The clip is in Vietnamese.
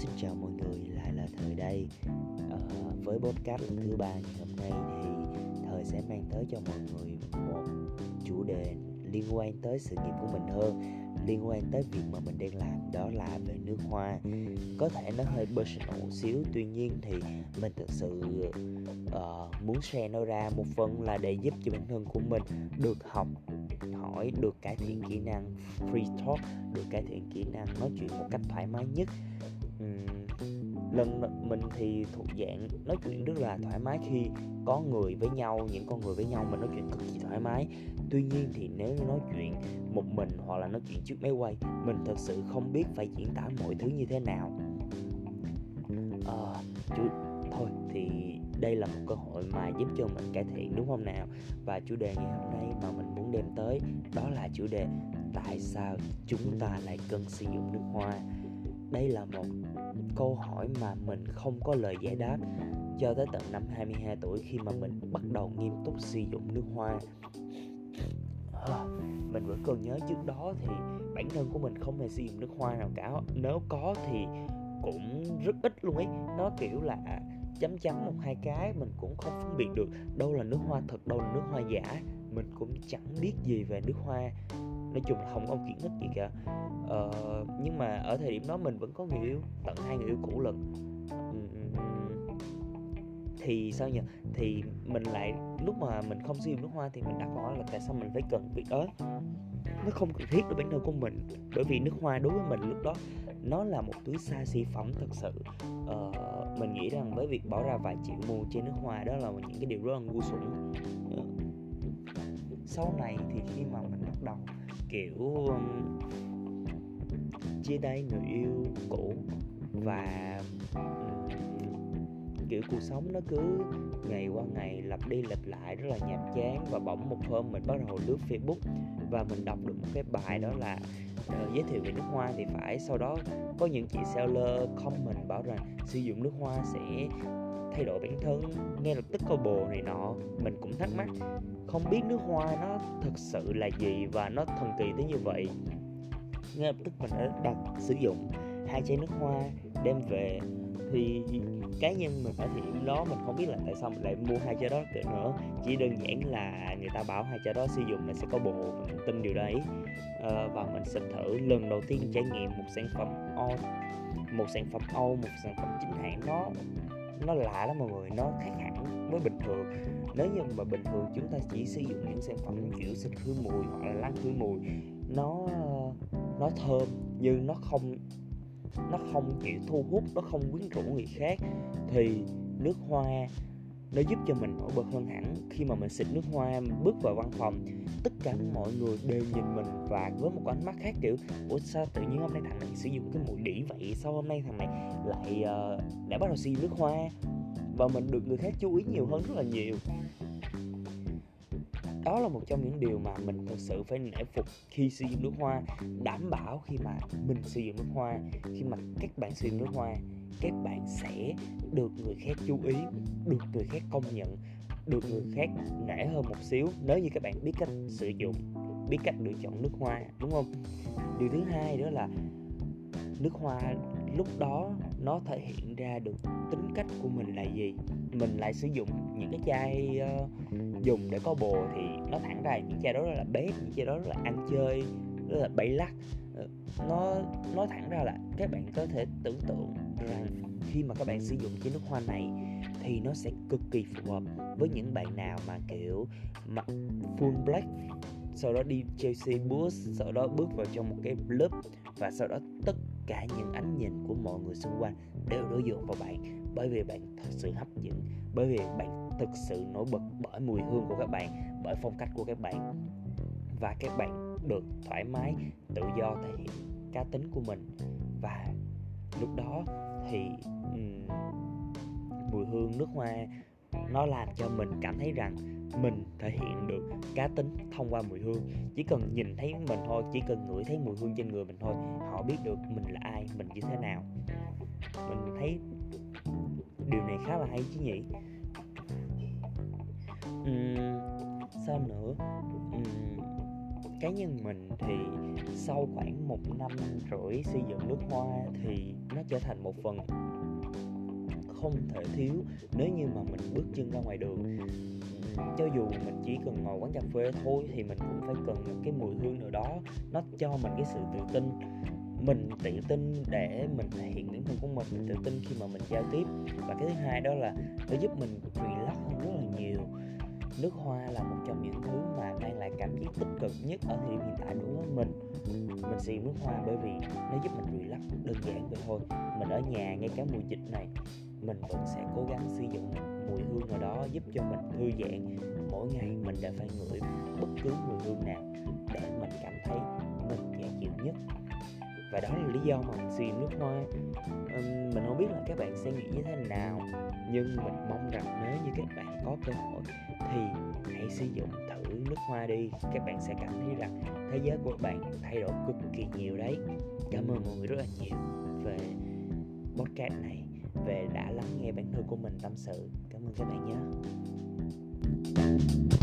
xin chào mọi người, lại là Thời đây. À, Với podcast lần thứ ba ngày hôm nay thì Thời sẽ mang tới cho mọi người một chủ đề liên quan tới sự nghiệp của mình hơn Liên quan tới việc mà mình đang làm đó là về nước hoa. Có thể nó hơi personal một xíu Tuy nhiên thì mình thực sự uh, muốn share nó ra một phần là để giúp cho bản thân của mình được học hỏi được cải thiện kỹ năng free talk được cải thiện kỹ năng nói chuyện một cách thoải mái nhất lần mình thì thuộc dạng nói chuyện rất là thoải mái khi có người với nhau những con người với nhau mình nói chuyện cực kỳ thoải mái. Tuy nhiên thì nếu như nói chuyện một mình hoặc là nói chuyện trước máy quay mình thật sự không biết phải diễn tả mọi thứ như thế nào. Ờ, à, chú thôi thì đây là một cơ hội mà giúp cho mình cải thiện đúng không nào? Và chủ đề ngày hôm nay mà mình muốn đem tới đó là chủ đề tại sao chúng ta lại cần sử dụng nước hoa? Đây là một câu hỏi mà mình không có lời giải đáp cho tới tận năm 22 tuổi khi mà mình bắt đầu nghiêm túc sử dụng nước hoa. À, mình vẫn còn nhớ trước đó thì bản thân của mình không hề sử dụng nước hoa nào cả. Nếu có thì cũng rất ít luôn ấy. Nó kiểu là chấm chấm một hai cái mình cũng không phân biệt được đâu là nước hoa thật đâu là nước hoa giả. Mình cũng chẳng biết gì về nước hoa nói chung là không có kiến thức gì cả. Ờ, nhưng mà ở thời điểm đó mình vẫn có người yêu tận hai người yêu cũ lần. thì sao nhỉ thì mình lại lúc mà mình không sử dụng nước hoa thì mình đặt câu hỏi là tại sao mình phải cần việc đó? Nó không cần thiết đối với bản thân của mình bởi vì nước hoa đối với mình lúc đó nó là một túi xa xỉ phẩm thật sự. Ờ, mình nghĩ rằng với việc bỏ ra vài triệu mua trên nước hoa đó là những cái điều rất là ngu xuẩn. Ờ, sau này thì khi mà mình bắt đầu kiểu um, chia tay người yêu cũ và ừ, kiểu cuộc sống nó cứ ngày qua ngày lặp đi lặp lại rất là nhàm chán và bỗng một hôm mình bắt đầu lướt facebook và mình đọc được một cái bài đó là uh, giới thiệu về nước hoa thì phải. Sau đó có những chị seller comment bảo rằng sử dụng nước hoa sẽ thay đổi bản thân ngay lập tức có bồ này nọ. Mình cũng thắc mắc không biết nước hoa nó thực sự là gì và nó thần kỳ tới như vậy? Ngay lập tức mình đã đặt sử dụng hai chai nước hoa đem về. Thì cá nhân mình ở thì đó mình không biết là tại sao mình lại mua hai chai đó kể nữa. Chỉ đơn giản là người ta bảo hai chai đó sử dụng là sẽ có bộ mình tin điều đấy. À, và mình sẽ thử lần đầu tiên trải nghiệm một sản phẩm o một sản phẩm Âu một sản phẩm chính hãng đó nó lạ lắm mọi người, nó khác hẳn với bình thường. Nếu như mà bình thường chúng ta chỉ sử dụng những sản phẩm kiểu xịt khử mùi hoặc là lăn khử mùi, nó nó thơm nhưng nó không nó không kiểu thu hút, nó không quyến rũ người khác, thì nước hoa nó giúp cho mình nổi bật hơn hẳn khi mà mình xịt nước hoa bước vào văn phòng. Tất cả mọi người đều nhìn mình và với một ánh mắt khác kiểu ủa sao tự nhiên hôm nay thằng này sử dụng cái mùi đỉ vậy? Sao hôm nay thằng này lại uh, đã bắt đầu sử dụng nước hoa? Và mình được người khác chú ý nhiều hơn rất là nhiều đó là một trong những điều mà mình thật sự phải nể phục khi sử dụng nước hoa. Đảm bảo khi mà mình sử dụng nước hoa, khi mà các bạn sử dụng nước hoa, các bạn sẽ được người khác chú ý, được người khác công nhận, được người khác nể hơn một xíu. Nếu như các bạn biết cách sử dụng, biết cách lựa chọn nước hoa, đúng không? Điều thứ hai đó là nước hoa lúc đó nó thể hiện ra được tính cách của mình là gì. Mình lại sử dụng những cái chai uh, dùng để có bồ thì nó thẳng ra những chai đó rất là bét những chai đó rất là ăn chơi rất là bay lắc. Ờ, nó nói thẳng ra là các bạn có thể tưởng tượng rằng khi mà các bạn sử dụng cái nước hoa này thì nó sẽ cực kỳ phù hợp với những bạn nào mà kiểu mặc full black sau đó đi Chelsea Bus sau đó bước vào trong một cái club và sau đó tất cả những ánh nhìn của mọi người xung quanh đều đối diện vào bạn. Bởi vì bạn thật sự hấp dẫn bởi vì bạn thực sự nổi bật bởi mùi hương của các bạn bởi phong cách của các bạn. Và các bạn được thoải mái tự do thể hiện cá tính của mình. Và lúc đó thì um, mùi hương nước hoa nó làm cho mình cảm thấy rằng mình thể hiện được cá tính thông qua mùi hương. Chỉ cần nhìn thấy mình thôi chỉ cần ngửi thấy mùi hương trên người mình thôi họ biết được mình là ai mình như thế nào. Mình thấy điều này khá là hay chứ nhỉ? Uhm, sao nữa? Uhm, cá nhân mình thì sau khoảng một năm rưỡi xây dựng nước hoa thì nó trở thành một phần không thể thiếu nếu như mà mình bước chân ra ngoài đường. Cho dù mình chỉ cần ngồi quán cà phê thôi thì mình cũng phải cần một cái mùi hương nào đó, nó cho mình cái sự tự tin. Mình tự tin để mình thể hiện bản thân của mình mình tự tin khi mà mình giao tiếp. Và cái thứ hai đó là nó giúp mình relax hơn rất là nhiều. Nước hoa là một trong những thứ mà mang lại cảm giác tích cực nhất ở thời điểm hiện tại đối với mình. Mình sử dụng nước hoa bởi vì nó giúp mình relax, đơn giản vậy thôi. Mình ở nhà ngay cả mùa dịch này mình vẫn sẽ cố gắng sử dụng mùi hương nào đó giúp cho mình thư giãn. Mỗi ngày mình đều phải ngửi bất cứ mùi hương nào để mình cảm thấy mình dễ chịu nhất. Và đó là lý do mà mình sử dụng nước hoa. Uhm, mình không biết là các bạn sẽ nghĩ như thế nào nhưng mình mong rằng nếu như các bạn có cơ hội thì hãy sử dụng thử nước hoa đi. Các bạn sẽ cảm thấy rằng thế giới của bạn thay đổi cực kỳ nhiều đấy. Cảm ơn mọi người rất là nhiều về podcast này về đã lắng nghe bản thân của mình tâm sự. Cảm ơn các bạn nhé. thank you